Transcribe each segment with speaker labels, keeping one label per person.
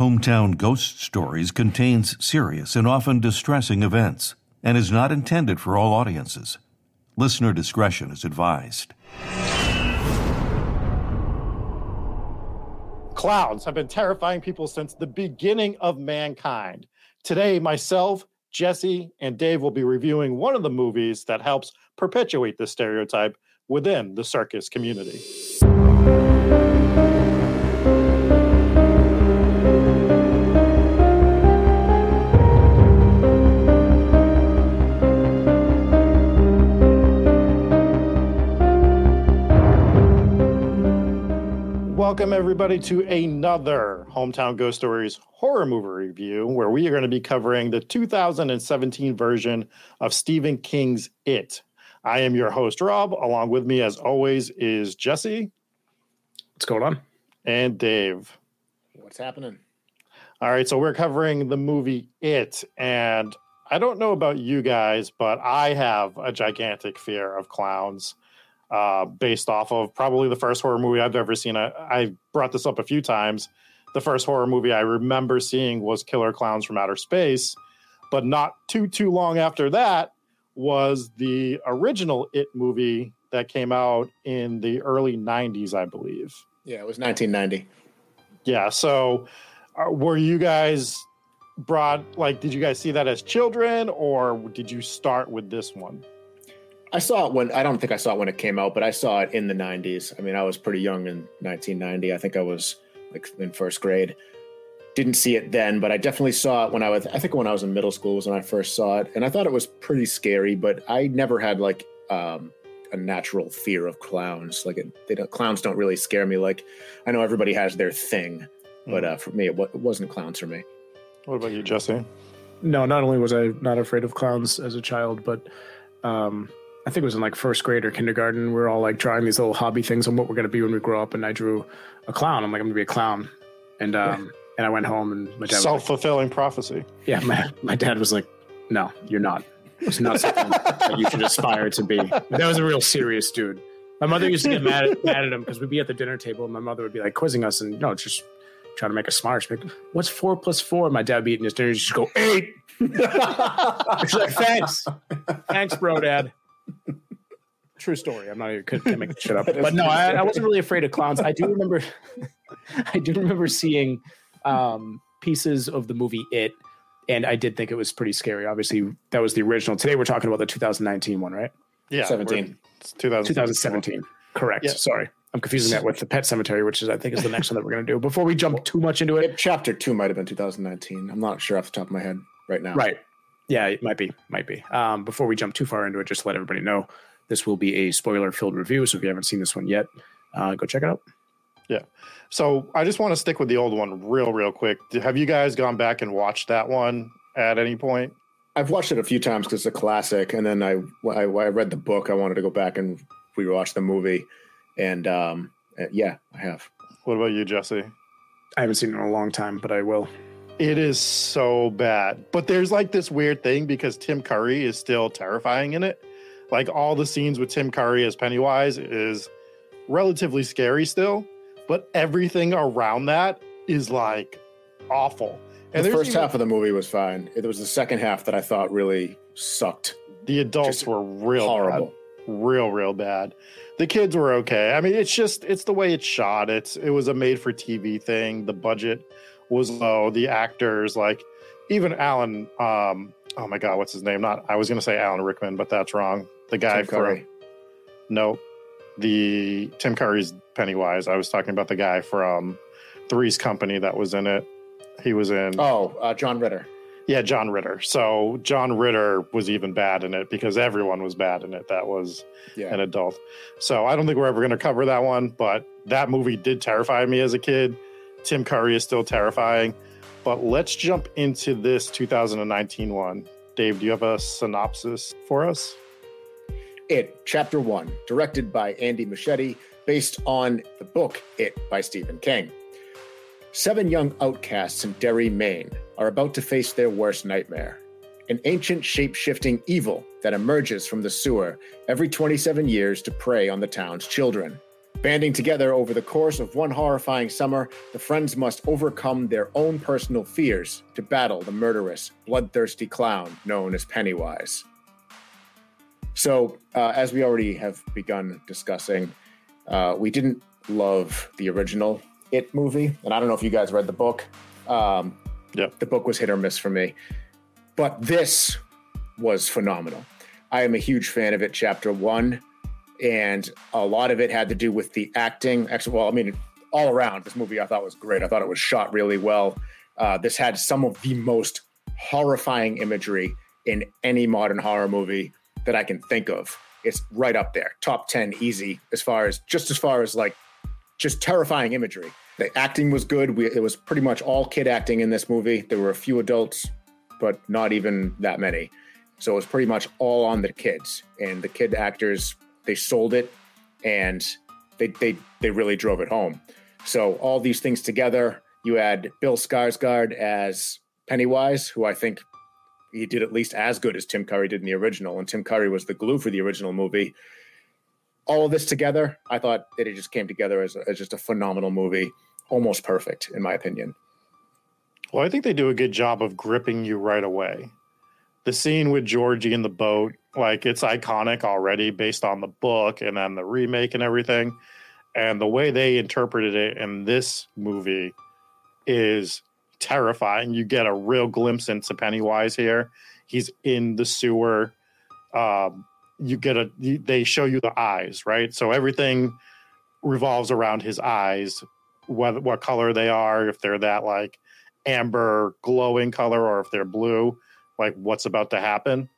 Speaker 1: Hometown Ghost Stories contains serious and often distressing events and is not intended for all audiences. Listener discretion is advised.
Speaker 2: Clowns have been terrifying people since the beginning of mankind. Today, myself, Jesse, and Dave will be reviewing one of the movies that helps perpetuate this stereotype within the circus community. Welcome, everybody, to another Hometown Ghost Stories horror movie review, where we are going to be covering the 2017 version of Stephen King's It. I am your host, Rob. Along with me, as always, is Jesse.
Speaker 3: What's going on?
Speaker 2: And Dave.
Speaker 4: What's happening?
Speaker 2: All right, so we're covering the movie It. And I don't know about you guys, but I have a gigantic fear of clowns uh, based off of probably the first horror movie I've ever seen. I, I brought this up a few times. The first horror movie I remember seeing was Killer Clowns from Outer Space, but not too too long after that was the original It movie that came out in the early '90s, I believe.
Speaker 4: Yeah, it was 1990.
Speaker 2: Yeah, so uh, were you guys brought like did you guys see that as children or did you start with this one?
Speaker 4: I saw it when I don't think I saw it when it came out, but I saw it in the 90s. I mean, I was pretty young in 1990. I think I was like in first grade. Didn't see it then, but I definitely saw it when I was I think when I was in middle school was when I first saw it, and I thought it was pretty scary, but I never had like um, a natural fear of clowns. Like it, they don't, clowns don't really scare me. Like I know everybody has their thing, but uh, for me, it, it wasn't clowns for me.
Speaker 2: What about you, Jesse?
Speaker 3: No, not only was I not afraid of clowns as a child, but um, I think it was in like first grade or kindergarten. We we're all like drawing these little hobby things on what we're going to be when we grow up. And I drew a clown. I'm like, I'm going to be a clown. And, um, and I went home and my dad
Speaker 2: self fulfilling like, prophecy.
Speaker 3: Yeah. My, my dad was like, no, you're not. It's not something that you should aspire to be. That was a real serious dude. My mother used to get mad at, mad at him because we'd be at the dinner table and my mother would be like quizzing us and, you know, just trying to make us smart. She'd like, what's four plus four? My dad would be eating his dinner. He'd just go, eight. She's like, thanks. Thanks, bro, dad. True story. I'm not even couldn't make shit up. But no, I, I, wasn't really afraid of clowns. I do remember, I do remember seeing um, pieces of the movie It, and I did think it was pretty scary. Obviously, that was the original. Today we're talking about the 2019 one, right?
Speaker 2: Yeah,
Speaker 4: 17.
Speaker 3: 2017. Correct. Yeah. Sorry. I'm confusing that with the Pet Sematary, which is I think is the next one that we're going to do. Before we jump too much into it,
Speaker 4: chapter two might have been 2019. I'm not sure off the top of my head right now.
Speaker 3: Right. Yeah, it might be, might be. Um, before we jump too far into it, just to let everybody know, this will be a spoiler filled review. So if you haven't seen this one yet, uh, go check it out.
Speaker 2: Yeah. So I just want to stick with the old one real, real quick. Have you guys gone back and watched that one at any point?
Speaker 4: I've watched it a few times because it's a classic. And then I, I, I, read the book. I wanted to go back and rewatch the movie. And um, yeah, I have.
Speaker 2: What about you, Jesse?
Speaker 3: I haven't seen it in a long time, but I will.
Speaker 2: It is so bad. But there's like this weird thing because Tim Curry is still terrifying in it like all the scenes with Tim Curry as Pennywise is relatively scary still, but everything around that is like awful.
Speaker 4: And the first even, half of the movie was fine. It was the second half that I thought really sucked.
Speaker 2: The adults just were real horrible. Bad. Real, real bad. The kids were okay. I mean, it's just it's the way it's shot. It's it was a made for TV thing. The budget was low. The actors, like even Alan um oh my god, what's his name? Not I was gonna say Alan Rickman, but that's wrong. The guy Tim Curry. from no, the Tim Curry's Pennywise. I was talking about the guy from Three's Company that was in it. He was in.
Speaker 4: Oh, uh, John Ritter.
Speaker 2: Yeah, John Ritter. So John Ritter was even bad in it because everyone was bad in it. That was yeah. an adult. So I don't think we're ever going to cover that one, but that movie did terrify me as a kid. Tim Curry is still terrifying. But let's jump into this 2019 one. Dave, do you have a synopsis for us?
Speaker 4: It, Chapter 1, directed by Andy Muschietti, based on the book It by Stephen King. Seven young outcasts in Derry, Maine, are about to face their worst nightmare an ancient shape shifting evil that emerges from the sewer every 27 years to prey on the town's children. Banding together over the course of one horrifying summer, the friends must overcome their own personal fears to battle the murderous, bloodthirsty clown known as Pennywise. So, uh, as we already have begun discussing, uh, we didn't love the original It movie, and I don't know if you guys read the book. Um. The book was hit or miss for me, but this was phenomenal. I am a huge fan of it. Chapter one, and a lot of it had to do with the acting. Actually, well, I mean, all around, this movie I thought was great. I thought it was shot really well. Uh, this had some of the most horrifying imagery in any modern horror movie that I can think of. It's right up there, top 10 easy as far as just as far as like just terrifying imagery. The acting was good. We, it was pretty much all kid acting in this movie. There were a few adults, but not even that many. So it was pretty much all on the kids and the kid actors. They sold it, and they they they really drove it home. So all these things together, you had Bill Skarsgård as Pennywise, who I think he did at least as good as Tim Curry did in the original, and Tim Curry was the glue for the original movie. All of this together, I thought that it just came together as, a, as just a phenomenal movie, almost perfect in my opinion.
Speaker 2: Well, I think they do a good job of gripping you right away. The scene with Georgie in the boat, like it's iconic already based on the book and then the remake and everything. And the way they interpreted it in this movie is terrifying. You get a real glimpse into Pennywise here. He's in the sewer. Um, you get a they show you the eyes, right? So everything revolves around his eyes, what, what color they are, if they're that like amber glowing color or if they're blue, like what's about to happen.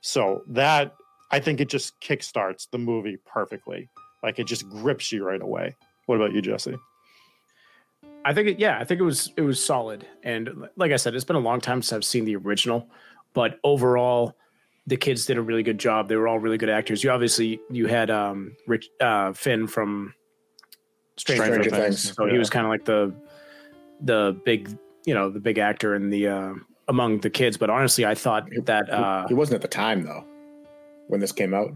Speaker 2: So that I think it just kickstarts the movie perfectly. Like it just grips you right away. What about you, Jesse?
Speaker 3: I think it, yeah, I think it was it was solid. And like I said, it's been a long time since I've seen the original, but overall, the kids did a really good job. They were all really good actors. You obviously you had um Rich uh Finn from Stranger,
Speaker 4: Stranger
Speaker 3: Things.
Speaker 4: Things,
Speaker 3: So he was kind of like the the big, you know, the big actor in the uh among the kids, but honestly, I thought that uh
Speaker 4: he wasn't at the time though when this came out.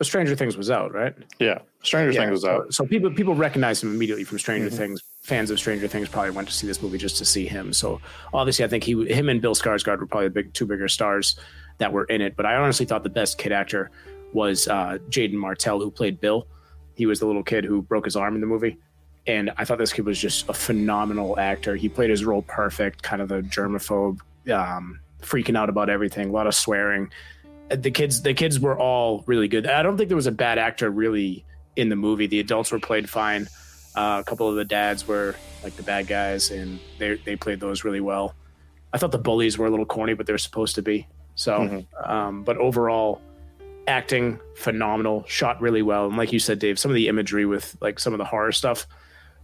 Speaker 3: Stranger Things was out, right?
Speaker 2: Yeah, Stranger
Speaker 3: Yeah,
Speaker 2: Things was
Speaker 3: so,
Speaker 2: out.
Speaker 3: so people people recognize him immediately from Stranger
Speaker 2: Mhm.
Speaker 3: Things. Fans of Stranger Things probably went to see this movie just to see him. So obviously, I think he, him, and Bill Skarsgård were probably the big two bigger stars that were in it. But I honestly thought the best kid actor was uh, Jaeden Martell, who played Bill. He was the little kid who broke his arm in the movie, and I thought this kid was just a phenomenal actor. He played his role perfect, kind of the germaphobe, um, freaking out about everything, a lot of swearing. Uh, The kids, the kids were all really good. I don't think there was a bad actor really in the movie. The adults were played fine. Uh, a couple of the dads were like the bad guys, and they they played those really well. I thought the bullies were a little corny, but they're supposed to be. So,
Speaker 2: Mhm.
Speaker 3: um, but overall, acting phenomenal, shot really well, and like you said, Dave, some of the imagery with like some of the horror stuff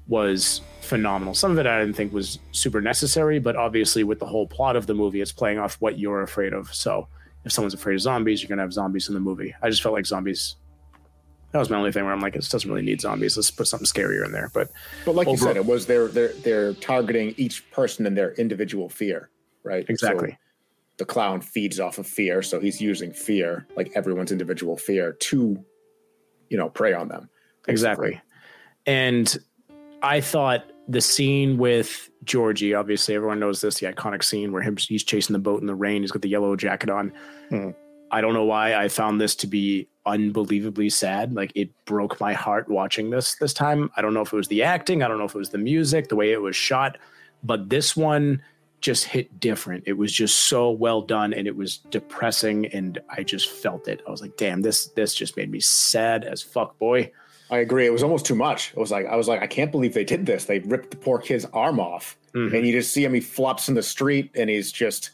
Speaker 3: was phenomenal. Some of it I didn't think was super necessary, but obviously with the whole plot of the movie, it's playing off what you're afraid of. So if someone's afraid of zombies, you're gonna have zombies in the movie. I just felt like zombies. That was my only thing where I'm like, it doesn't really need zombies. Let's put something scarier in there. But
Speaker 4: But like you said, it was they're they're they're targeting each person and their individual fear, right?
Speaker 3: exactly.
Speaker 4: So the clown feeds off of fear, so he's using fear, like everyone's individual fear, to you know prey on them.
Speaker 3: Exactly. And I thought the scene with Georgie, obviously everyone knows this, the iconic scene where him he's chasing the boat in the rain, he's got the yellow jacket on.
Speaker 2: Hmm.
Speaker 3: I don't know why I found this to be unbelievably sad. Like it broke my heart watching this this time. I don't know if it was the acting, I don't know if it was the music, the way it was shot, but this one just hit different. It was just so well done and it was depressing and I just felt it. I was like, "Damn, this this just made me sad as fuck, boy."
Speaker 4: I agree. It was almost too much. It was like I was like, I can't believe they did this. They ripped the poor kid's arm off,
Speaker 3: Mhm.
Speaker 4: and you just see him. He flops in the street, and he's just.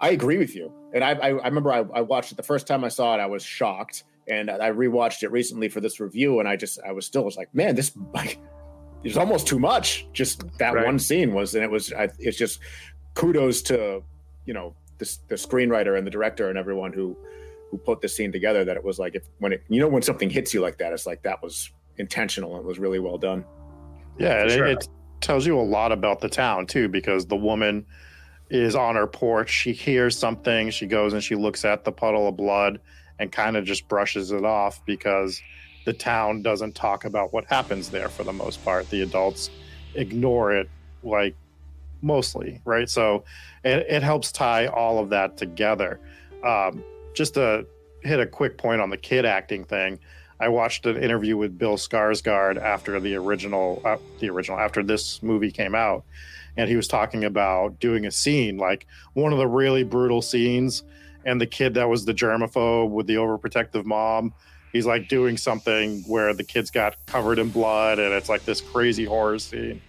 Speaker 4: I agree with you, and I I, I remember I, I watched it the first time I saw it. I was shocked, and I rewatched it recently for this review, and I just I was still was like, man, this like it's almost too much. Just that
Speaker 3: Right.
Speaker 4: one scene was, and it was. I, it's just kudos to you know the the screenwriter and the director and everyone who who put this scene together. That it was like if when it you know when something hits you like that, it's like that was intentional and it was really well done.
Speaker 2: Yeah,
Speaker 3: For
Speaker 2: and
Speaker 3: sure.
Speaker 2: it, it tells you a lot about the town too, because the woman is on her porch. She hears something. She goes and she looks at the puddle of blood and kind of just brushes it off because the town doesn't talk about what happens there for the most part. The adults ignore it like mostly, right? So it, it helps tie all of that together. Um, just to hit a quick point on the kid acting thing, I watched an interview with Bill Skarsgård after the original, uh, the original after this movie came out, and he was talking about doing a scene like one of the really brutal scenes, and the kid that was the germaphobe with the overprotective mom. He's like doing something where the kids got covered in blood, and it's like this crazy horror scene,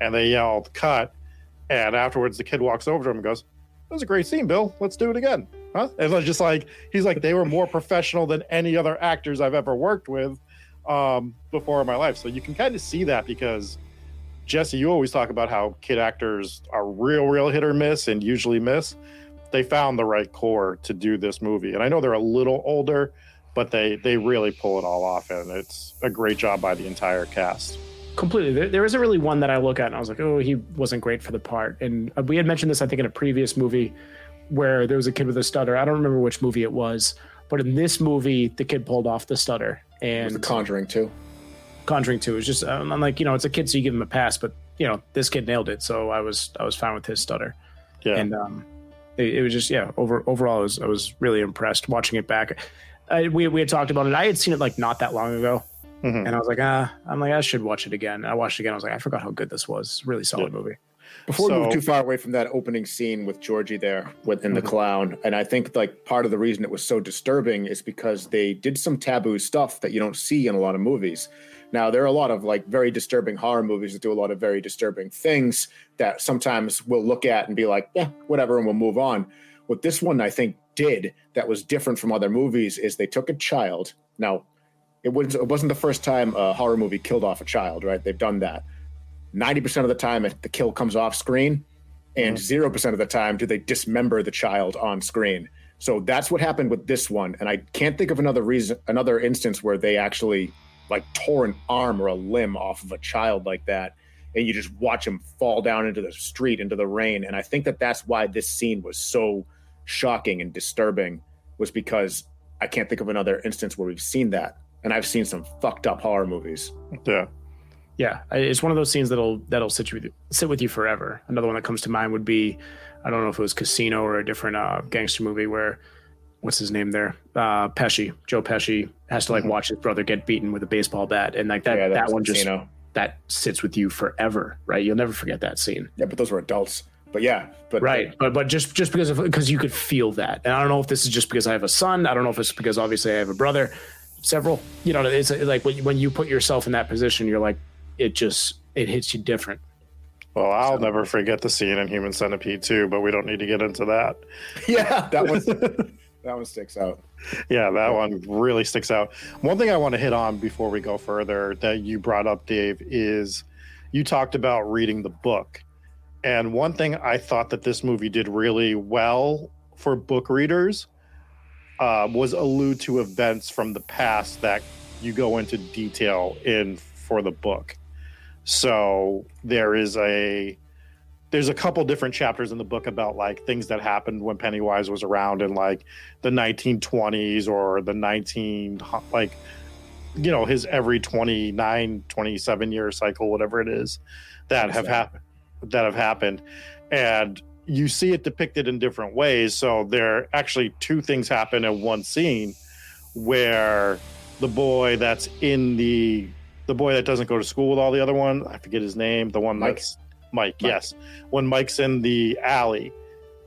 Speaker 2: and they yelled "cut," and afterwards the kid walks over to him and goes, "That was a great scene, Bill. Let's do it again." Huh? And was just like he's like they were more professional than any other actors I've ever worked with um, before in my life. So you can kind of see that because Jesse, you always talk about how kid actors are real, real hit or miss and usually miss. They found the right core to do this movie, and I know they're a little older, but they they really pull it all off, and it's a great job by the entire cast
Speaker 3: completely. There, there isn't really one that I look at and I was like, oh, he wasn't great for the part. And uh, we had mentioned this, I think, in a previous movie where there was a kid with a stutter. I don't remember which movie it was, but in this movie, the kid pulled off the stutter. And
Speaker 4: The Conjuring Two.
Speaker 3: Conjuring Two is just I'm like, you know, it's a kid, so you give him a pass, but you know, this kid nailed it, so I was I was fine with his stutter.
Speaker 2: Yeah.
Speaker 3: And um, it, it was just yeah. Over overall, I was I was really impressed watching it back. I, we we had talked about it. I had seen it like not that long ago,
Speaker 2: Mhm.
Speaker 3: and I was like, ah, I'm like I should watch it again. I watched it again. I was like, I forgot how good this was. Really solid
Speaker 2: Yeah.
Speaker 3: movie.
Speaker 4: Before we move too far away from that opening scene with Georgie there within the
Speaker 2: Mhm.
Speaker 4: clown, and I think like part of the reason it was so disturbing is because they did some taboo stuff that you don't see in a lot of movies. Now there are a lot of like very disturbing horror movies that do a lot of very disturbing things that sometimes we'll look at and be like, yeah, whatever, and we'll move on. What this one I think did that was different from other movies is they took a child. Now, it was it wasn't the first time a horror movie killed off a child, right? They've done that. 90% of the time the kill comes off screen and mm-hmm. 0% of the time do they dismember the child on screen. So that's what happened with this one and i can't think of another reason another instance where they actually like tore an arm or a limb off of a child like that and you just watch him fall down into the street into the rain and i think that that's why this scene was so shocking and disturbing was because i can't think of another instance where we've seen that and i've seen some fucked up horror movies.
Speaker 2: Yeah.
Speaker 3: Yeah, it's one of those scenes that'll that'll sit with you, sit with you forever. Another one that comes to mind would be, I don't know if it was Casino or a different uh, gangster movie where, what's his name there, uh, Pesci, Joe Pesci has to like
Speaker 2: Mhm.
Speaker 3: watch his brother get beaten with a baseball bat, and like that
Speaker 4: yeah
Speaker 3: that
Speaker 4: was
Speaker 3: one just that sits with you forever, right? You'll never forget that scene,
Speaker 4: yeah but those were adults but yeah but
Speaker 3: right? But but just just because of because you could feel that, and I don't know if this is just because I have a son. I don't know if it's because obviously I have a brother, several. You know, it's like when you put yourself in that position, you're like, it just it hits you different.
Speaker 2: Well, I'll never forget the scene in Human Centipede Two, but we don't need to get into that.
Speaker 4: yeah that one that one sticks out
Speaker 2: Yeah, that one really sticks out. One thing I want to hit on before we go further that you brought up, Dave, is you talked about reading the book. And one thing I thought that this movie did really well for book readers uh, was allude to events from the past that you go into detail in for the book. So there is a there's a couple different chapters in the book about like things that happened when Pennywise was around in like the 1920s or the 19 like you know his every 29 27 year cycle whatever it is that have happened that have happened. And you see it depicted in different ways. So there actually two things happen in one scene where the boy that's in the the boy that doesn't go to school with all the other one i forget his name the one
Speaker 4: Mike.
Speaker 2: that's mike,
Speaker 4: Mike.
Speaker 2: yes when mike's in the alley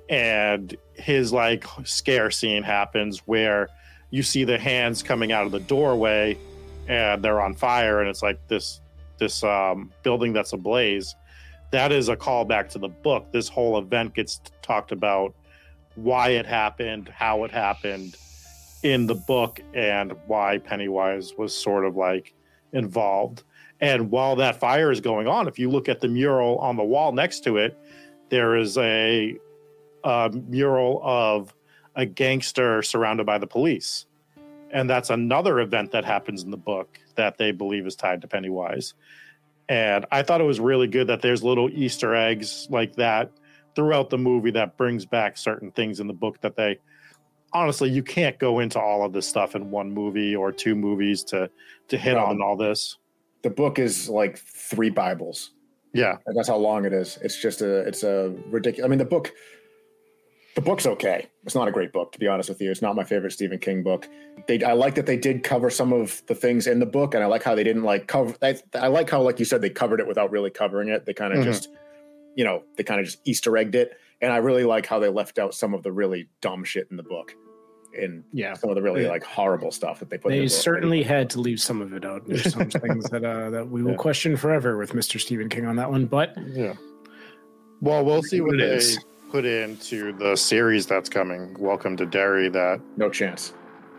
Speaker 2: and his like scare scene happens where you see the hands coming out of the doorway and they're on fire and it's like this this um, building that's ablaze that is a callback to the book this whole event gets talked about why it happened how it happened in the book and why pennywise was sort of like involved and while that fire is going on if you look at the mural on the wall next to it there is a a mural of a gangster surrounded by the police. And that's another event that happens in the book that they believe is tied to Pennywise. And I thought it was really good that there's little Easter eggs like that throughout the movie that brings back certain things in the book that they honestly, you can't go into all of this stuff in one movie or two movies to to hit
Speaker 4: No.
Speaker 2: on all this.
Speaker 4: The book is like three Bibles.
Speaker 2: Yeah,
Speaker 4: And that's how long it is. It's just a it's a ridiculous. I mean, the book the book's okay. It's not a great book, to be honest with you. It's not my favorite Stephen King book. They I like that they did cover some of the things in the book, and I like how they didn't like cover. I, I like how, like you said, they covered it without really covering it. They kind of
Speaker 2: Mhm.
Speaker 4: just, you know, they kind of just Easter egged it, and I really like how they left out some of the really dumb shit in the book, and
Speaker 3: Yeah.
Speaker 4: some of the really
Speaker 3: Yeah.
Speaker 4: like horrible stuff that they put. in
Speaker 3: They
Speaker 4: the
Speaker 3: certainly had to leave some of it out. There's some things that uh, that we will
Speaker 2: Yeah.
Speaker 3: question forever with Mr. Stephen King on that one. But
Speaker 2: yeah. Well, we'll see what
Speaker 3: It
Speaker 2: they
Speaker 3: is.
Speaker 2: put into the series that's coming. Welcome to Derry. That
Speaker 4: no chance.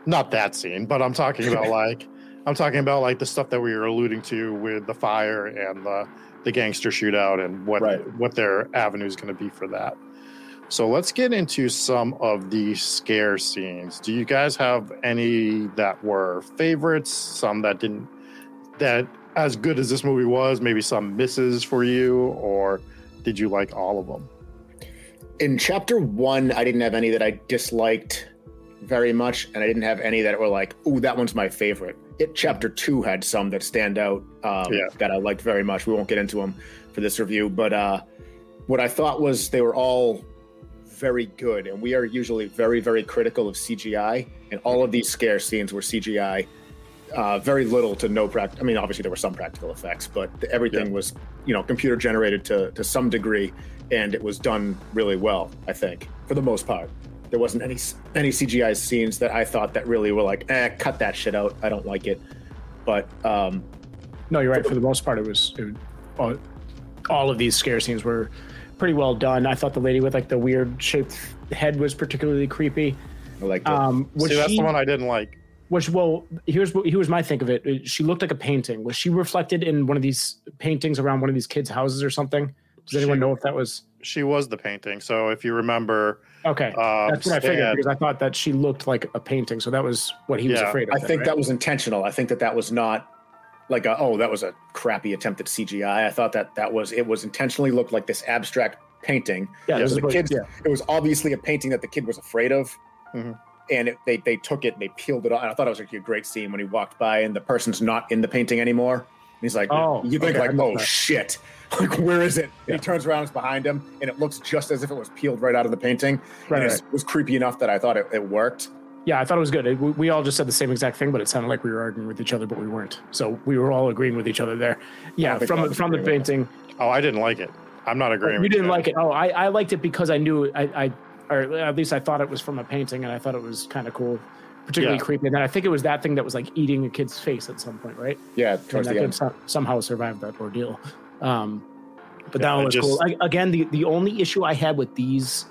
Speaker 2: not that scene, but I'm talking about like I'm talking about like the stuff that we were alluding to with the fire and the the gangster shootout and what
Speaker 4: Right.
Speaker 2: what their avenue is going to be for that. So let's get into some of the scare scenes. Do you guys have any that were favorites? Some that didn't that as good as this movie was, maybe some misses for you, or did you like all of them?
Speaker 4: in chapter one, I didn't have any that I disliked very much, and I didn't have any that were like, "Ooh, that one's my favorite." It chapter two had some that stand out um,
Speaker 2: Yeah.
Speaker 4: that I liked very much. We won't get into them for this review, but uh, what I thought was they were all very good, and we are usually very, very critical of CGI, and all of these scare scenes were CGI. Uh, very little to no practical. I mean, obviously there were some practical effects, but everything
Speaker 2: Yeah.
Speaker 4: was, you know, computer generated to to some degree, and it was done really well. I think for the most part, there wasn't any any CGI scenes that I thought that really were like, eh, cut that shit out. I don't like it. But um,
Speaker 3: no, you're right. For the most part, it was, it, all, all of these scare scenes were pretty well done. I thought the lady with like the weird shaped head was particularly creepy.
Speaker 4: I liked it.
Speaker 3: Um, was
Speaker 2: See, that's
Speaker 3: she,
Speaker 2: the one I didn't like.
Speaker 3: Which well, here's what here's my think of it. She looked like a painting. Was she reflected in one of these paintings around one of these kids' houses or something? Does anyone
Speaker 2: She-
Speaker 3: know if that was
Speaker 2: She was the painting. So if you remember,
Speaker 3: okay?
Speaker 2: um,
Speaker 3: That's what I figured
Speaker 2: Stan-
Speaker 3: because I thought that she looked like a painting, so that was what he was afraid of.
Speaker 4: I
Speaker 3: then,
Speaker 4: think
Speaker 3: right?
Speaker 4: that was intentional. I think that that was not like a, oh that was a crappy attempt at CGI. I thought that that was it was intentionally looked like this abstract painting.
Speaker 3: yeah,
Speaker 2: yeah,
Speaker 3: this
Speaker 4: So
Speaker 3: is
Speaker 4: the
Speaker 3: what-
Speaker 4: kids,
Speaker 3: yeah.
Speaker 4: it was obviously a painting that the kid was afraid of,
Speaker 2: Mhm.
Speaker 4: and it, they they took it and they peeled it off. And I thought it was like a great scene when he walked by and the person's not in the painting anymore. And he's like,
Speaker 3: Oh,
Speaker 4: you think
Speaker 3: okay,
Speaker 4: like, oh
Speaker 3: that.
Speaker 4: shit, like where is it?
Speaker 3: Yeah.
Speaker 4: he turns around, it's behind him, and it looks just as if it was peeled right out of the painting.
Speaker 3: Right,
Speaker 4: and it was creepy enough that I thought it, it worked.
Speaker 3: Yeah, I thought it was good. It, we, we all just said the same exact thing, but it sounded like we were arguing with each other, but we weren't. So we were all agreeing with each other there. Yeah, from from the painting,
Speaker 2: oh, I didn't like it. I'm not agreeing.
Speaker 3: you
Speaker 2: with
Speaker 3: didn't like it. Oh, I, I liked it because I knew I, I or at least I thought it was from a painting, and I thought it was kind of cool, particularly
Speaker 2: Yeah.
Speaker 3: creepy. And then I think it was that thing that was like eating a kid's face at some point, right?
Speaker 4: Yeah,
Speaker 3: And
Speaker 4: towards
Speaker 3: that
Speaker 4: the
Speaker 3: kid
Speaker 4: end.
Speaker 3: some- somehow survived that ordeal. Um, but
Speaker 2: Yeah,
Speaker 3: that one was
Speaker 2: just-
Speaker 3: cool. I, again, the, the only issue I had with these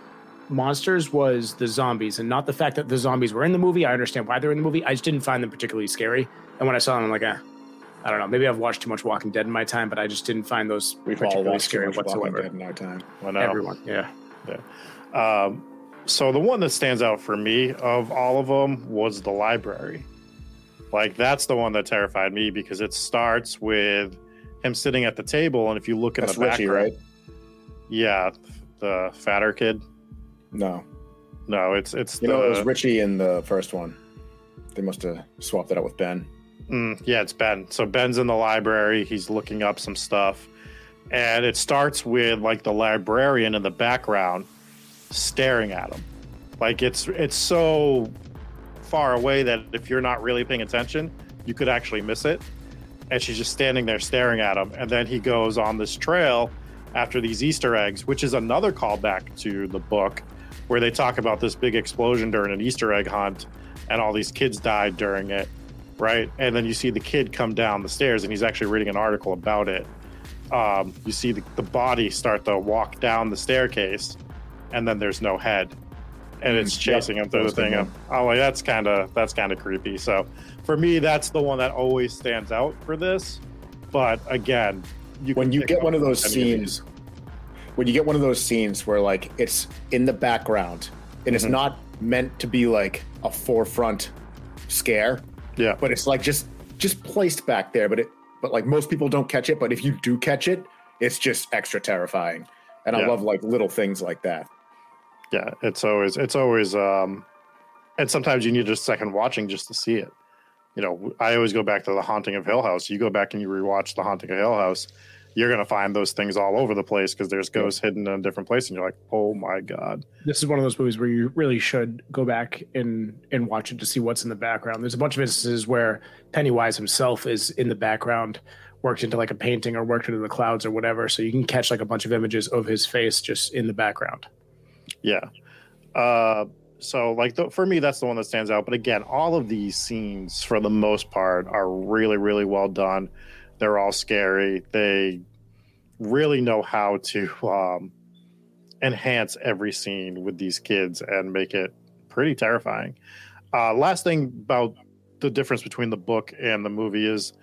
Speaker 3: monsters was the zombies, and not the fact that the zombies were in the movie. I understand why they're in the movie. I just didn't find them particularly scary. And when I saw them, I'm like, eh, I don't know. Maybe I've watched too much Walking Dead in my time, but I just didn't find those
Speaker 4: We've all
Speaker 3: particularly
Speaker 4: watched too
Speaker 3: scary
Speaker 4: much Walking
Speaker 3: whatsoever.
Speaker 4: Dead in our time.
Speaker 2: I know.
Speaker 3: Everyone, yeah.
Speaker 2: Um, so the one that stands out for me of all of them was the library. Like that's the one that terrified me because it starts with him sitting at the table, and if you look in
Speaker 4: That's
Speaker 2: the
Speaker 4: Richie, right?
Speaker 2: yeah, the fatter kid.
Speaker 4: No,
Speaker 2: No, it's it's
Speaker 4: you
Speaker 2: the
Speaker 4: know it was Richie in the first one. They must have swapped it out with Ben.
Speaker 2: Mm, yeah, it's Ben. So Ben's in the library. He's looking up some stuff, and it starts with like the librarian in the background staring at him. Like it's it's so far away that if you're not really paying attention, you could actually miss it. And she's just standing there staring at him. And then he goes on this trail after these Easter eggs, which is another callback to the book where they talk about this big explosion during an Easter egg hunt and all these kids died during it right? And then you see the kid come down the stairs, and he's actually reading an article about it. Um, you see the, the body start to walk down the staircase, and then there's no head, and it's
Speaker 4: Mm, yep,
Speaker 2: chasing him through the
Speaker 4: was a good
Speaker 2: thing.
Speaker 4: one.
Speaker 2: I'm like, that's kind of that's kind of creepy. So for me, that's the one that always stands out for this. But again, you
Speaker 4: when you get one of those
Speaker 2: any of these.
Speaker 4: scenes when you get one of those scenes where like it's in the background and it's
Speaker 2: Mhm.
Speaker 4: not meant to be like a forefront scare
Speaker 2: yeah,
Speaker 4: but it's like just just placed back there but it but like most people don't catch it but if you do catch it it's just extra terrifying and i love like little things like that
Speaker 2: yeah, it's always it's always um, and sometimes you need a second watching just to see it. You know, I always go back to the Haunting of Hill House. You go back and you rewatch the Haunting of Hill House, you're gonna find those things all over the place because there's ghosts hidden in a different place, and you're like, oh my god.
Speaker 3: This is one of those movies where you really should go back and and watch it to see what's in the background. There's a bunch of instances where Pennywise himself is in the background, worked into like a painting or worked into the clouds or whatever, so you can catch like a bunch of images of his face just in the background.
Speaker 2: Yeah. Uh, so like the, for me, that's the one that stands out. But again, all of these scenes, for the most part, are really, really well done. They're all scary. They really know how to um, enhance every scene with these kids and make it pretty terrifying. Uh, last thing about the difference between the book and the movie is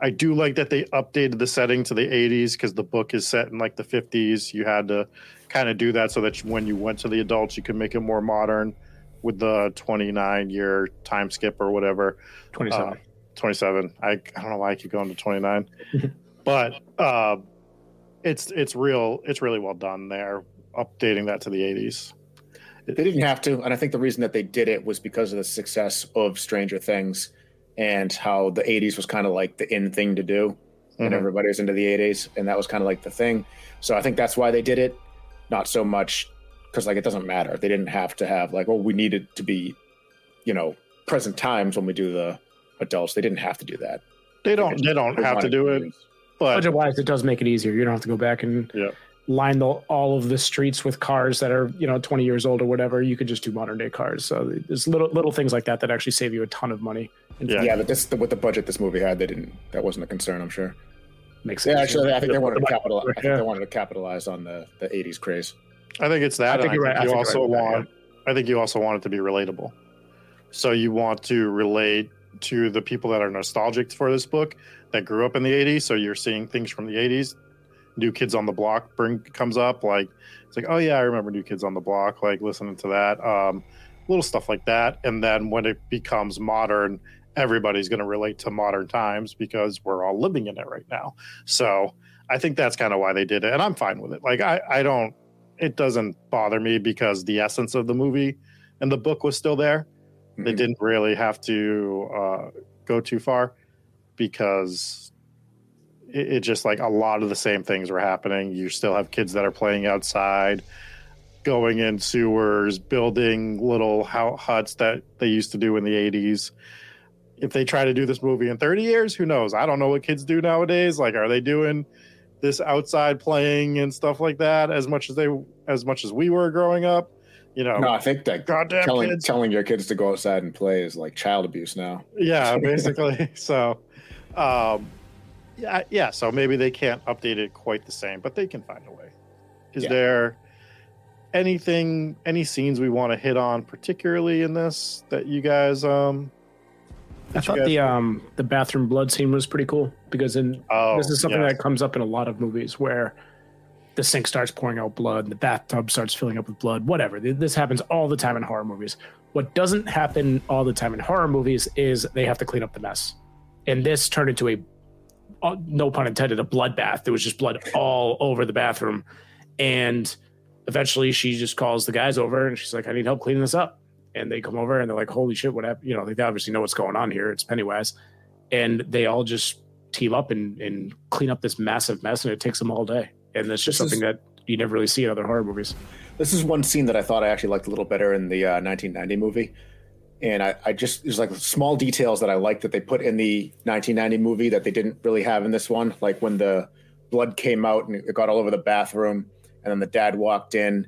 Speaker 2: I do like that they updated the setting to the 80s because the book is set in like the 50s. You had to kind of do that so that when you went to the adults, you could make it more modern with the 29 year time skip or whatever.
Speaker 3: 27.
Speaker 2: Uh, 27. I, I don't know why I keep going to 29, but uh, it's it's real. It's really well done there, updating that to the 80s.
Speaker 4: They didn't have to, and I think the reason that they did it was because of the success of Stranger Things and how the 80s was kind of like the in thing to do, and
Speaker 2: Mhm.
Speaker 4: everybody was into the 80s, and that was kind of like the thing. So I think that's why they did it, not so much because like it doesn't matter. They didn't have to have like, oh, we needed to be, you know, present times when we do the adults. They didn't have to do that.
Speaker 2: They don't they don't have to do it, but
Speaker 3: Budget wise, it does make it easier. You don't have to go back and
Speaker 2: Yeah.
Speaker 3: line the, all of the streets with cars that are you know 20 years old or whatever. You could just do modern day cars. So there's little little things like that that actually save you a ton of money.
Speaker 2: Yeah.
Speaker 4: Yeah, but this with the budget this movie had, they didn't. That wasn't a concern, I'm sure.
Speaker 3: makes it
Speaker 4: Yeah, actually, I think they wanted to
Speaker 3: Yeah.
Speaker 4: capitalize. I think they wanted to capitalize on the the 80s craze.
Speaker 2: I think it's that.
Speaker 3: I think you're right. I
Speaker 2: You
Speaker 3: think you're
Speaker 2: also
Speaker 3: right with that,
Speaker 2: want. I think you also want it to be relatable. So you want to relate to the people that are nostalgic for this book that grew up in the 80s. So you're seeing things from the 80s. New Kids on the Block bring comes up like it's like oh yeah I remember New Kids on the Block like listening to that um, little stuff like that and then when it becomes modern everybody's going to relate to modern times because we're all living in it right now so I think that's kind of why they did it and I'm fine with it like I I don't it doesn't bother me because the essence of the movie and the book was still there they
Speaker 4: Mhm.
Speaker 2: didn't really have to uh, go too far because it, it just like a lot of the same things were happening. You still have kids that are playing outside, going in sewers, building little huts that they used to do in the 80s. If they try to do this movie in 30 years, who knows? I don't know what kids do nowadays. Like, are they doing this outside playing and stuff like that as much as they as much as we were growing up? You know,
Speaker 4: No, I think that
Speaker 2: goddamn
Speaker 4: telling
Speaker 2: kids.
Speaker 4: telling your kids to go outside and play is like child abuse now.
Speaker 2: yeah basically so um yeah yeah so maybe they can't update it quite the same but they can find a way is
Speaker 4: Yeah.
Speaker 2: there anything any scenes we want to hit on particularly in this that you guys um
Speaker 3: I thought the um the bathroom blood scene was pretty cool because in
Speaker 2: oh,
Speaker 3: this is something
Speaker 2: yes.
Speaker 3: that comes up in a lot of movies where the sink starts pouring out blood, the bathtub starts filling up with blood, whatever. This happens all the time in horror movies. What doesn't happen all the time in horror movies is they have to clean up the mess. And this turned into a, uh, no pun intended, a bloodbath. There was just blood all over the bathroom. And eventually she just calls the guys over and she's like, I need help cleaning this up. And they come over and they're like, holy shit, what happened? You know, they obviously know what's going on here. It's Pennywise. And they all just team up and, and clean up this massive mess. And it takes them all day. And that's just
Speaker 4: This is-
Speaker 3: something that you never really see in other horror movies.
Speaker 4: This is one scene that I thought I actually liked a little better in the uh, 1990 movie. And I, I just, there's like small details that I like that they put in the 1990 movie that they didn't really have in this one. Like when the blood came out and it got all over the bathroom, and then the dad walked in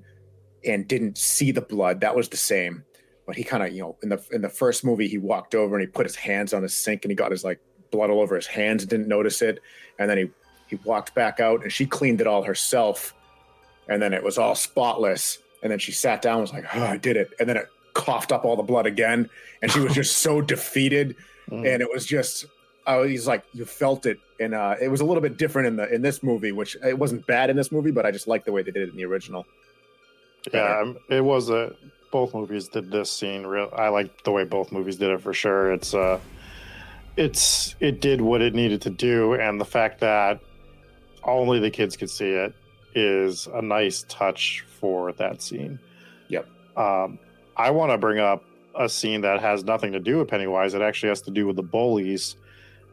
Speaker 4: and didn't see the blood. That was the same. But he kind of, you know, in the in the first movie, he walked over and he put his hands on his sink and he got his like blood all over his hands and didn't notice it. And then he he walked back out and she cleaned it all herself and then it was all spotless. And then she sat down, and was like, "Oh, I did it." And then it coughed up all the blood again, and she was just so defeated.
Speaker 2: Mm.
Speaker 4: And it was just, uh, he's like, you felt it, and uh, it was a little bit different in the in this movie, which it wasn't bad in this movie, but I just liked the way they did it in the original.
Speaker 2: yeah um, it was a both movies did this scene real i like the way both movies did it for sure it's uh it's it did what it needed to do and the fact that only the kids could see it is a nice touch for that scene
Speaker 4: Yep.
Speaker 2: um i want to bring up a scene that has nothing to do with Pennywise. It actually has to do with the bullies.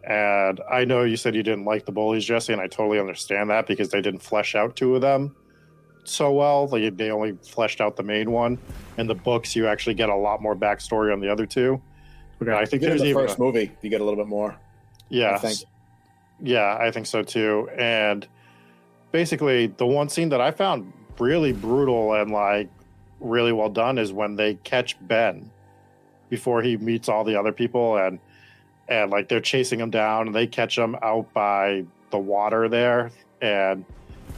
Speaker 2: And I know you said you didn't like the bullies, Jesse, and I totally understand that because they didn't flesh out two of them so well. Like they only fleshed out the main one. In the books, you actually get a lot more backstory on the other two.
Speaker 3: Okay.
Speaker 2: I think there's
Speaker 4: the
Speaker 2: even
Speaker 4: first
Speaker 2: a-
Speaker 4: movie, you get a little bit more.
Speaker 2: yeah,
Speaker 4: I think.
Speaker 2: Yeah, I think so too. And basically, the one scene that I found really brutal and like really well done is when they catch Ben before he meets all the other people and and like they're chasing him down and they catch him out by the water there and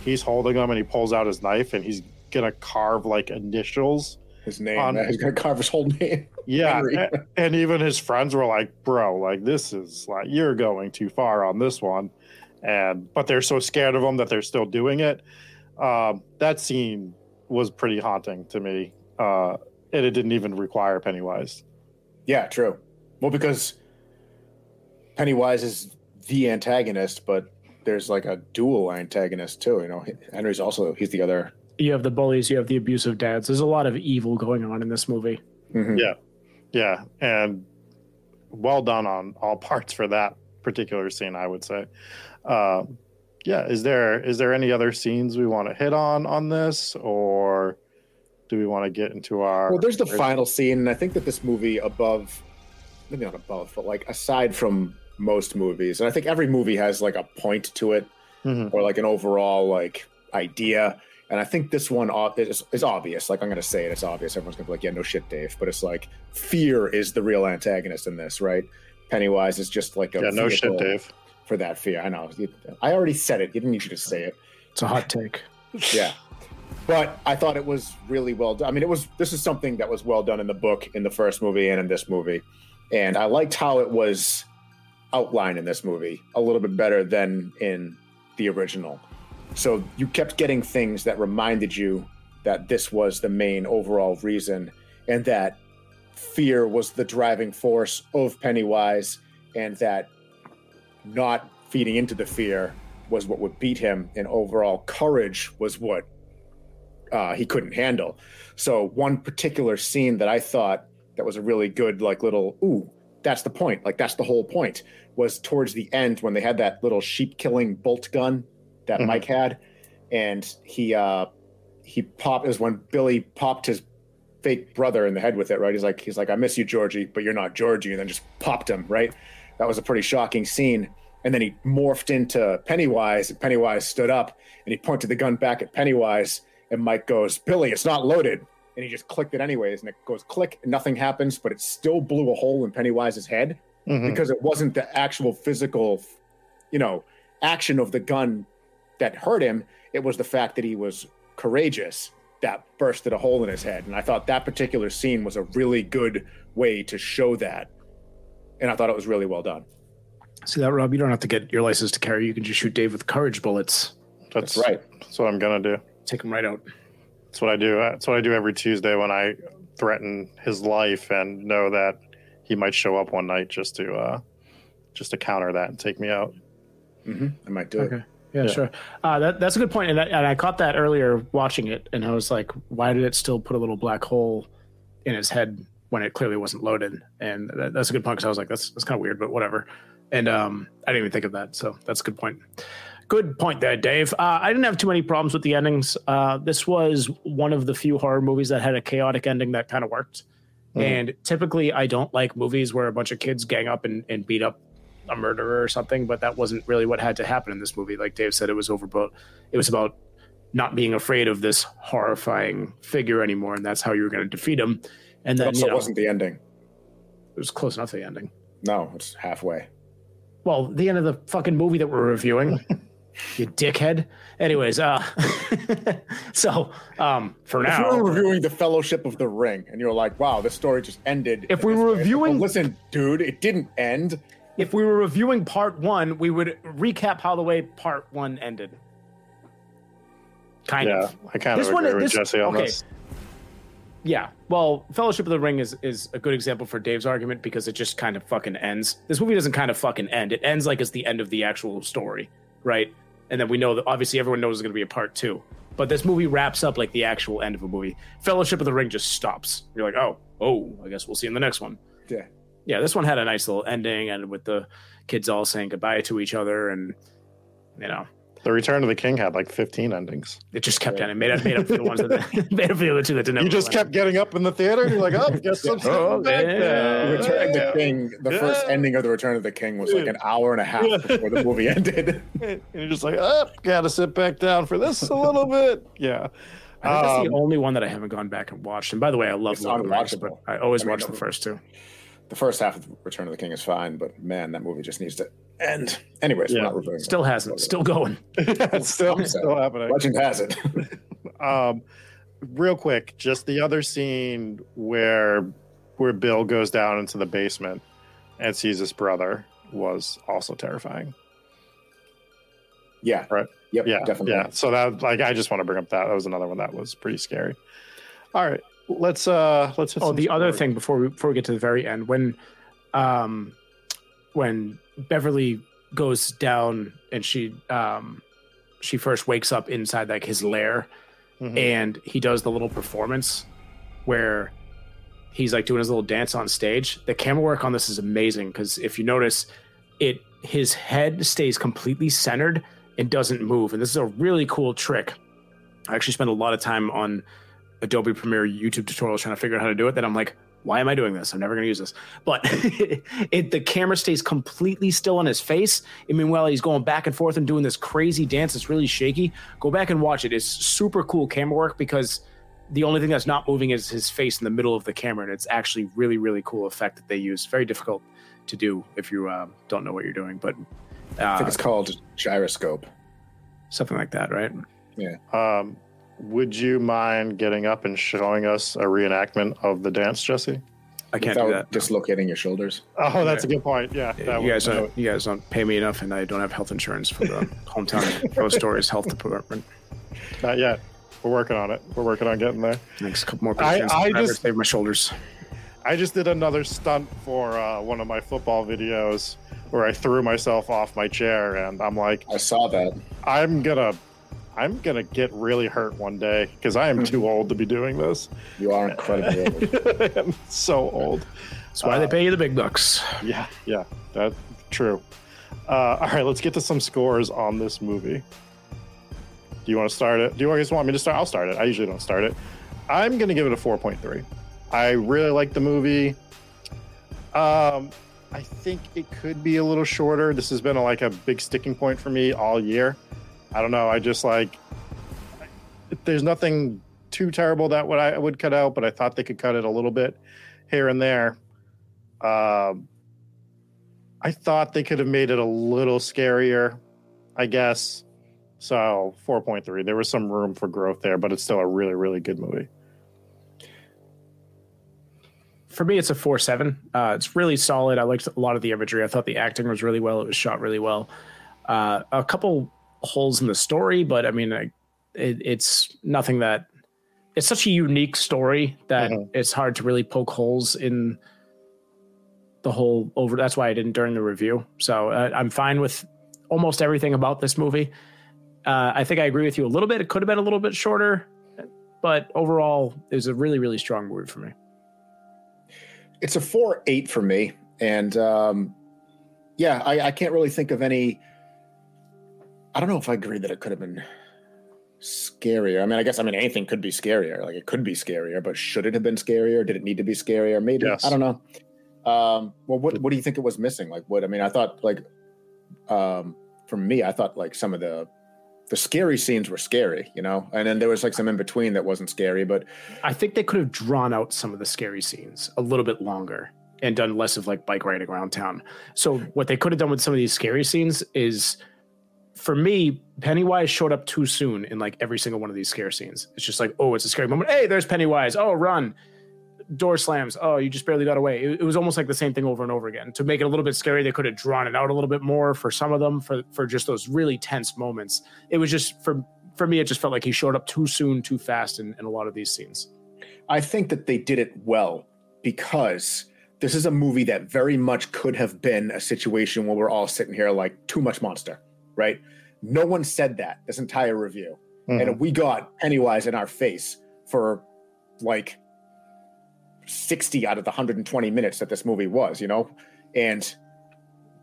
Speaker 2: he's holding him and he pulls out his knife and he's gonna carve like initials
Speaker 4: His name.
Speaker 2: On-
Speaker 4: he's gonna carve his whole name.
Speaker 2: Yeah,
Speaker 4: Henry.
Speaker 2: a- and even his friends were like, "Bro, like this is like you're going too far on this one," and but they're so scared of him that they're still doing it. Um, that scene was pretty haunting to me, uh, and it didn't even require Pennywise.
Speaker 4: Yeah, true. Well, because Pennywise is the antagonist, but there's like a dual antagonist too. You know, Henry's also he's the other.
Speaker 3: You have the bullies, you have the abusive dads. There's a lot of evil going on in this movie.
Speaker 4: Mhm.
Speaker 2: Yeah. Yeah, and well done on all parts for that particular scene, I would say. Um, yeah, is there is there any other scenes we want to hit on on this, or do we want to get into our?
Speaker 4: Well, there's the final scene, and I think that this movie above, maybe not above, but like aside from most movies, and I think every movie has like a point to it
Speaker 2: Mhm.
Speaker 4: or like an overall like idea. And I think this one is, is obvious. Like I'm gonna say it, it's obvious. Everyone's gonna be like, "Yeah, no shit, Dave." But it's like fear is the real antagonist in this, right? Pennywise is just like a
Speaker 2: Yeah, no shit, Dave.
Speaker 4: for that fear. I know. I already said it. You didn't need you to say it.
Speaker 3: It's a hot take.
Speaker 4: Yeah. But I thought it was really well done. I mean, it was this is something that was well done in the book, in the first movie, and in this movie. And I liked how it was outlined in this movie a little bit better than in the original. So you kept getting things that reminded you that this was the main overall reason and that fear was the driving force of Pennywise and that not feeding into the fear was what would beat him and overall courage was what uh, he couldn't handle. So one particular scene that I thought that was a really good like little ooh that's the point like that's the whole point was towards the end when they had that little sheep killing bolt gun that
Speaker 2: Mhm.
Speaker 4: Mike had and he uh he popped is when Billy popped his fake brother in the head with it right he's like he's like I miss you Georgie but you're not Georgie and then just popped him right that was a pretty shocking scene and then he morphed into Pennywise and Pennywise stood up and he pointed the gun back at Pennywise and Mike goes Billy it's not loaded and he just clicked it anyways and it goes click and nothing happens but it still blew a hole in Pennywise's head
Speaker 2: Mhm.
Speaker 4: because it wasn't the actual physical you know action of the gun that hurt him it was the fact that he was courageous that bursted a hole in his head and i thought that particular scene was a really good way to show that and i thought it was really well done
Speaker 3: See that, Rob? You don't have to get your license to carry. You can just shoot Dave with courage bullets.
Speaker 2: That's,
Speaker 4: that's right
Speaker 2: That's what I'm gonna do.
Speaker 3: Take him right out.
Speaker 2: That's what I do. That's what I do every Tuesday when I threaten his life and know that he might show up one night just to uh, just to counter that and take me out.
Speaker 4: hmm i might do it
Speaker 3: Okay. Yeah,
Speaker 2: Yeah.
Speaker 3: sure. Uh, that, that's a good point, and I, and I caught that earlier watching it, and I was like, "Why did it still put a little black hole in his head when it clearly wasn't loaded?" And that, that's a good point because I was like, "That's that's kind of weird," but whatever. And um, I didn't even think of that, so that's a good point. Good point there, Dave. Uh, I didn't have too many problems with the endings. Uh, this was one of the few horror movies that had a chaotic ending that kind of worked.
Speaker 2: Mhm.
Speaker 3: And typically, I don't like movies where a bunch of kids gang up and, and beat up a murderer or something, but that wasn't really what had to happen in this movie. Like Dave said, it was over, but it was about not being afraid of this horrifying figure anymore, and that's how you were going to defeat him. And then
Speaker 4: also
Speaker 3: you know,
Speaker 4: wasn't the ending
Speaker 3: it was close enough to the ending.
Speaker 4: no it's halfway
Speaker 3: Well, the end of the fucking movie that we're reviewing, you dickhead. Anyways, uh, so um, for now
Speaker 4: If you
Speaker 3: now,
Speaker 4: were reviewing the Fellowship of the Ring and you're like, wow, this story just ended.
Speaker 3: If we were
Speaker 4: way," it's like,
Speaker 3: reviewing-
Speaker 4: listen, dude, it didn't end.
Speaker 3: If we were reviewing part one, we would recap how the way part one ended. Kind
Speaker 2: yeah,
Speaker 3: of.
Speaker 2: I kind
Speaker 3: This
Speaker 2: of
Speaker 3: one-
Speaker 2: agree with
Speaker 3: this-
Speaker 2: Jesse on
Speaker 3: okay.
Speaker 2: this.
Speaker 3: Yeah. Well, Fellowship of the Ring is is a good example for Dave's argument because it just kind of fucking ends. This movie doesn't kind of fucking end. It ends like it's the end of the actual story, right? And then we know that obviously everyone knows there's going to be a part two. But this movie wraps up like the actual end of a movie. Fellowship of the Ring just stops. You're like, oh, oh, I guess we'll see in the next one.
Speaker 4: Yeah.
Speaker 3: Yeah, this one had a nice little ending, and with the kids all saying goodbye to each other, and you know,
Speaker 2: The Return of the King had like 15 endings.
Speaker 3: it just kept ending. Made up, made up for the ones that made up for the other two that didn't.
Speaker 2: You just kept getting up in the theater. And you're like, oh, guess I'm sitting
Speaker 3: Oh,
Speaker 2: back
Speaker 3: yeah.
Speaker 2: there.
Speaker 4: Return of the King. The first ending of the Return of the King was like an hour and a half
Speaker 2: Yeah.
Speaker 4: before the movie ended.
Speaker 2: And you're just like, oh, gotta sit back down for this a little bit. Yeah.
Speaker 3: I think that's
Speaker 2: Um,
Speaker 3: the only one that I haven't gone back and watched. And by the way, I love
Speaker 4: It's
Speaker 3: Lord of the Rings, but I always
Speaker 4: I mean,
Speaker 3: watch the first two.
Speaker 4: The first half of Return of the King is fine, but man, that movie just needs to end. Anyways,
Speaker 2: Yeah.
Speaker 4: we're not reviewing.
Speaker 3: Still hasn't. Still going.
Speaker 2: still, still happening.
Speaker 4: Legend has it.
Speaker 2: Um, real quick, just the other scene where where Bill goes down into the basement and sees his brother was also terrifying.
Speaker 4: yeah.
Speaker 2: Right.
Speaker 4: Yep.
Speaker 2: Yeah,
Speaker 4: Definitely.
Speaker 2: yeah. So that like I just want to bring up that that was another one that was pretty scary. All right, let's uh let's.
Speaker 3: Oh, the other thing before we before we get to the very end, when um when Beverly goes down and she um she first wakes up inside like his lair
Speaker 2: Mhm.
Speaker 3: and he does the little performance where he's like doing his little dance on stage. The camera work on this is amazing because if you notice, it his head stays completely centered and doesn't move, and this is a really cool trick. I actually spent a lot of time on Adobe Premiere YouTube tutorials trying to figure out how to do it. Then I'm like, why am I doing this? I'm never going to use this. But it, the camera stays completely still on his face. And meanwhile, he's going back and forth and doing this crazy dance. It's really shaky. Go back and watch it. It's super cool camera work because the only thing that's not moving is his face in the middle of the camera. And it's actually really, really cool effect that they use. Very difficult to do if you uh, don't know what you're doing, but
Speaker 4: I think
Speaker 3: uh,
Speaker 4: it's called gyroscope.
Speaker 3: something like that, right? Yeah.
Speaker 2: Um, would you mind getting up and showing us a reenactment of the dance, Jesse?
Speaker 3: I can't do
Speaker 4: without
Speaker 3: that.
Speaker 4: dislocating your shoulders.
Speaker 2: Oh, that's a good point. Yeah, that
Speaker 3: you
Speaker 2: would-
Speaker 3: guys don't you guys don't pay me enough, and I don't have health insurance for the hometown ghost stories health department.
Speaker 2: not yet. We're working on it. We're working on getting there.
Speaker 3: Next couple more
Speaker 2: I-
Speaker 3: patients.
Speaker 2: I
Speaker 3: I,
Speaker 2: just-
Speaker 3: save my shoulders.
Speaker 2: I just did another stunt for uh, one of my football videos where I threw myself off my chair, and I'm like,
Speaker 4: I saw that.
Speaker 2: I'm gonna, I'm gonna get really hurt one day because I am too old to be doing this.
Speaker 4: You are incredibly old.
Speaker 2: I'm so old.
Speaker 3: That's why
Speaker 2: Uh,
Speaker 3: they pay you the big bucks.
Speaker 2: Yeah, yeah, that's true. Uh, all right, let's get to some scores on this movie. Do you want to start it? Do you guys want me to start? I'll start it. I usually don't start it. I'm going to give it a 4.3. I really like the movie. Um, I think it could be a little shorter. This has been a, like a big sticking point for me all year. I don't know. I just like there's nothing too terrible that what I would cut out, but I thought they could cut it a little bit here and there. Um, I thought they could have made it a little scarier, I guess. So 4.3. There was some room for growth there, but it's still a really, really good movie.
Speaker 3: For me, it's a four seven. Uh, it's really solid. I liked a lot of the imagery. I thought the acting was really well. It was shot really well. Uh, a couple holes in the story, but I mean, I, it, it's nothing that. It's such a unique story that
Speaker 2: Mhm.
Speaker 3: it's hard to really poke holes in the whole over. That's why I didn't during the review. So uh, I'm fine with almost everything about this movie. Uh, I think I agree with you a little bit. It could have been a little bit shorter, but overall, it was a really, really strong movie for me.
Speaker 4: It's a four eight for me, and um, yeah, I, I can't really think of any. I don't know if I agree that it could have been scarier. I mean, I guess I mean anything could be scarier. Like it could be scarier, but should it have been scarier? Did it need to be scarier? Maybe
Speaker 2: Yes.
Speaker 4: I don't know. Um, well, what what do you think it was missing? Like what? I mean, I thought like um, for me, I thought like some of the the scary scenes were scary, you know, and then there was like some in between that wasn't scary, but
Speaker 3: I think they could have drawn out some of the scary scenes a little bit longer and done less of like bike riding around town. So what they could have done with some of these scary scenes is for me, Pennywise showed up too soon in like every single one of these scare scenes. It's just like, oh, it's a scary moment. Hey, there's Pennywise. Oh, run. Door slams. Oh, you just barely got away. It, it was almost like the same thing over and over again. To make it a little bit scary, they could have drawn it out a little bit more for some of them for for just those really tense moments. It was just for for me, it just felt like he showed up too soon, too fast in, in a lot of these scenes.
Speaker 4: I think that they did it well because this is a movie that very much could have been a situation where we're all sitting here like too much monster, right? No one said that this entire review.
Speaker 2: Mhm.
Speaker 4: and we got Pennywise in our face for like 60 out of the 120 minutes that this movie was, you know? And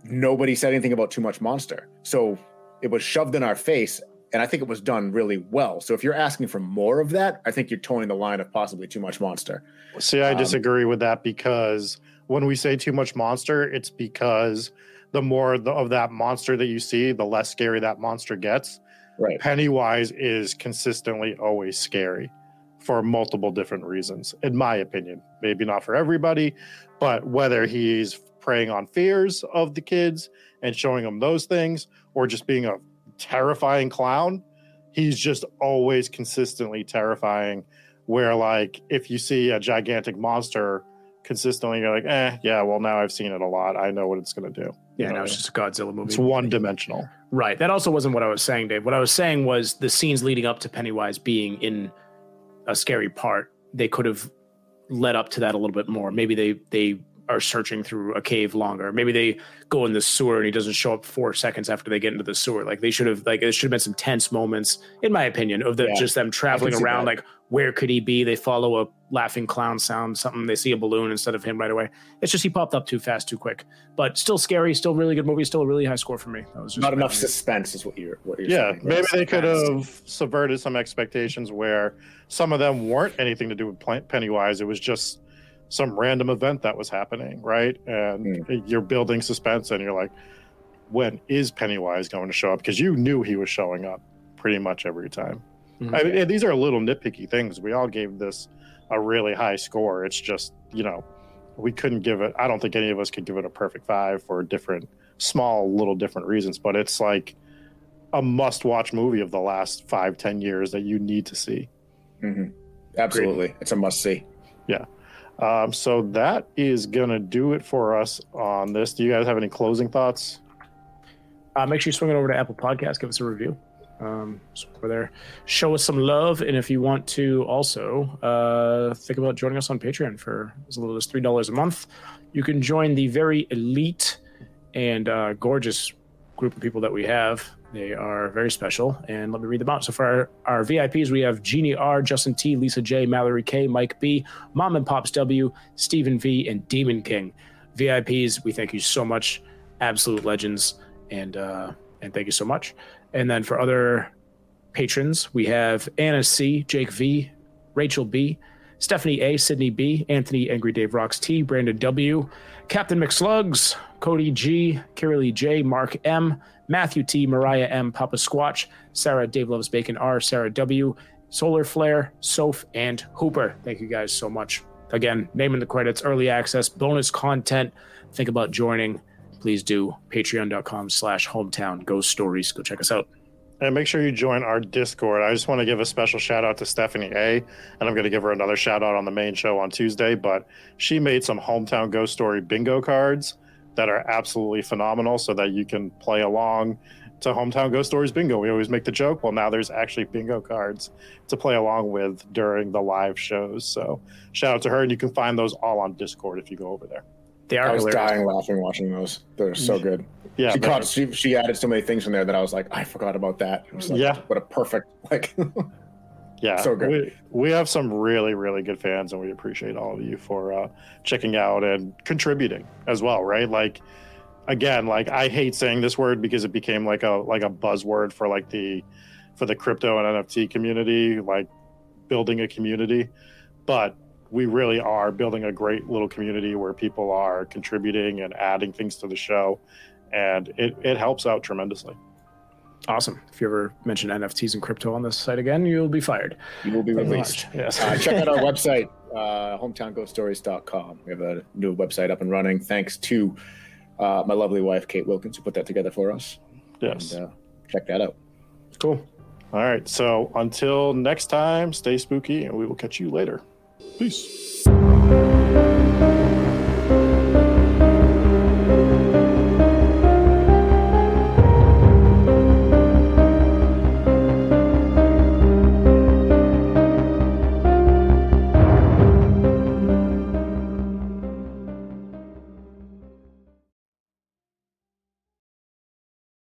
Speaker 4: nobody said anything about too much monster. So it was shoved in our face, and I think it was done really well. So if you're asking for more of that, I think you're toeing the line of possibly too much monster.
Speaker 2: See, I
Speaker 4: Um,
Speaker 2: disagree with that because when we say too much monster, it's because the more the, of that monster that you see, the less scary that monster gets.
Speaker 4: Right.
Speaker 2: Pennywise is consistently always scary for multiple different reasons, in my opinion. Maybe not for everybody, but whether he's preying on fears of the kids and showing them those things, or just being a terrifying clown, he's just always consistently terrifying. Where, like, if you see a gigantic monster consistently, you're like, eh, yeah, well, now I've seen it a lot. I know what it's going to do.
Speaker 3: Yeah,
Speaker 2: You know
Speaker 3: now
Speaker 2: what I
Speaker 3: it's just a Godzilla movie.
Speaker 2: it's one dimensional.
Speaker 3: Right. That also wasn't what I was saying, Dave. What I was saying was the scenes leading up to Pennywise being in a scary part. They could have led up to that a little bit more. Maybe they they are searching through a cave longer. Maybe they go in the sewer and he doesn't show up four seconds after they get into the sewer. Like they should have like there should have been some tense moments, in my opinion, of them
Speaker 4: Yeah,
Speaker 3: just them traveling around.
Speaker 4: that.
Speaker 3: Like where could he be? They follow a laughing clown sound, something. They see a balloon instead of him right away. It's just he popped up too fast, too quick. But still scary, still really good movie, still a really high score for me. That was just
Speaker 4: Not enough
Speaker 3: my-
Speaker 4: suspense is what you're what you're
Speaker 2: Yeah,
Speaker 4: saying.
Speaker 2: maybe they could have subverted some expectations where some of them weren't anything to do with Pla- Pennywise. It was just some random event that was happening, right? And you're building suspense, and you're like, when is Pennywise going to show up? Because you knew he was showing up pretty much every time.
Speaker 3: Mhm.
Speaker 2: I mean, and these are little nitpicky things. We all gave this a really high score. It's just, you know, we couldn't give it, I don't think any of us could give it a perfect five for different, small, little different reasons, but it's like a must watch movie of the last five, ten years that you need to see.
Speaker 4: Mhm. Absolutely. It's a must see.
Speaker 2: Um, so that is going to do it for us on this. Do you guys have any closing thoughts?
Speaker 3: uh, make sure you swing it over to Apple Podcast, give us a review. Um, so over there, show us some love, and if you want to also uh, think about joining us on Patreon for as little as three dollars a month, you can join the very elite and uh, gorgeous group of people that we have. They are very special, and let me read them out. So for our, our VIPs, we have Jeannie R, Justin T, Lisa J, Mallory K, Mike B, Mom and Pops W, Stephen V, and Demon King. VIPs, we thank you so much, absolute legends, and uh, and thank you so much. And then for other patrons, we have Anna C, Jake V, Rachel B, Stephanie A, Sydney B, Anthony Angry Dave Rocks T, Brandon W, Captain McSlugs, Cody G, Kiralee J, Mark M, Matthew T, Mariah M, Papa Squatch, Sarah Dave Loves Bacon R, Sarah W, Solar Flare, Soph, and Hooper. Thank you guys so much. Again, naming the credits, early access, bonus content. Think about joining. Please do. Patreon.com slash hometown ghost stories. Go check us out.
Speaker 2: And make sure you join our Discord. I just want to give a special shout out to Stephanie A. And I'm going to give her another shout out on the main show on Tuesday. But she made some hometown ghost story bingo cards that are absolutely phenomenal so that you can play along to hometown ghost stories bingo. We always make the joke. Well, now there's actually bingo cards to play along with during the live shows. So shout out to her. And you can find those all on Discord if you go over there.
Speaker 3: They are
Speaker 4: I was
Speaker 3: hilarious.
Speaker 4: dying laughing watching those. They're so mm. good.
Speaker 2: Yeah.
Speaker 4: she caught she, she added so many things in there that I was like, I forgot about that. It was like,
Speaker 2: Yeah.
Speaker 4: What a perfect like
Speaker 2: yeah
Speaker 4: So good.
Speaker 2: We, we have some really really good fans and we appreciate all of you for uh, checking out and contributing as well right? Like again like i hate saying this word because it became like a like a buzzword for like the for the crypto and nft community like building a community. But we really are building a great little community where people are contributing and adding things to the show and it, it helps out tremendously
Speaker 3: Awesome. If you ever mention NFTs and crypto on this site again, you'll be fired.
Speaker 4: you will be released.
Speaker 2: yes
Speaker 4: Uh, check out our website, uh, hometownghoststories.com. We have a new website up and running thanks to uh, my lovely wife, Kate Wilkins, who put that together for us.
Speaker 2: yes
Speaker 4: And, uh, check that out.
Speaker 2: Cool. All right. So until next time, stay spooky and we will catch you later. Peace.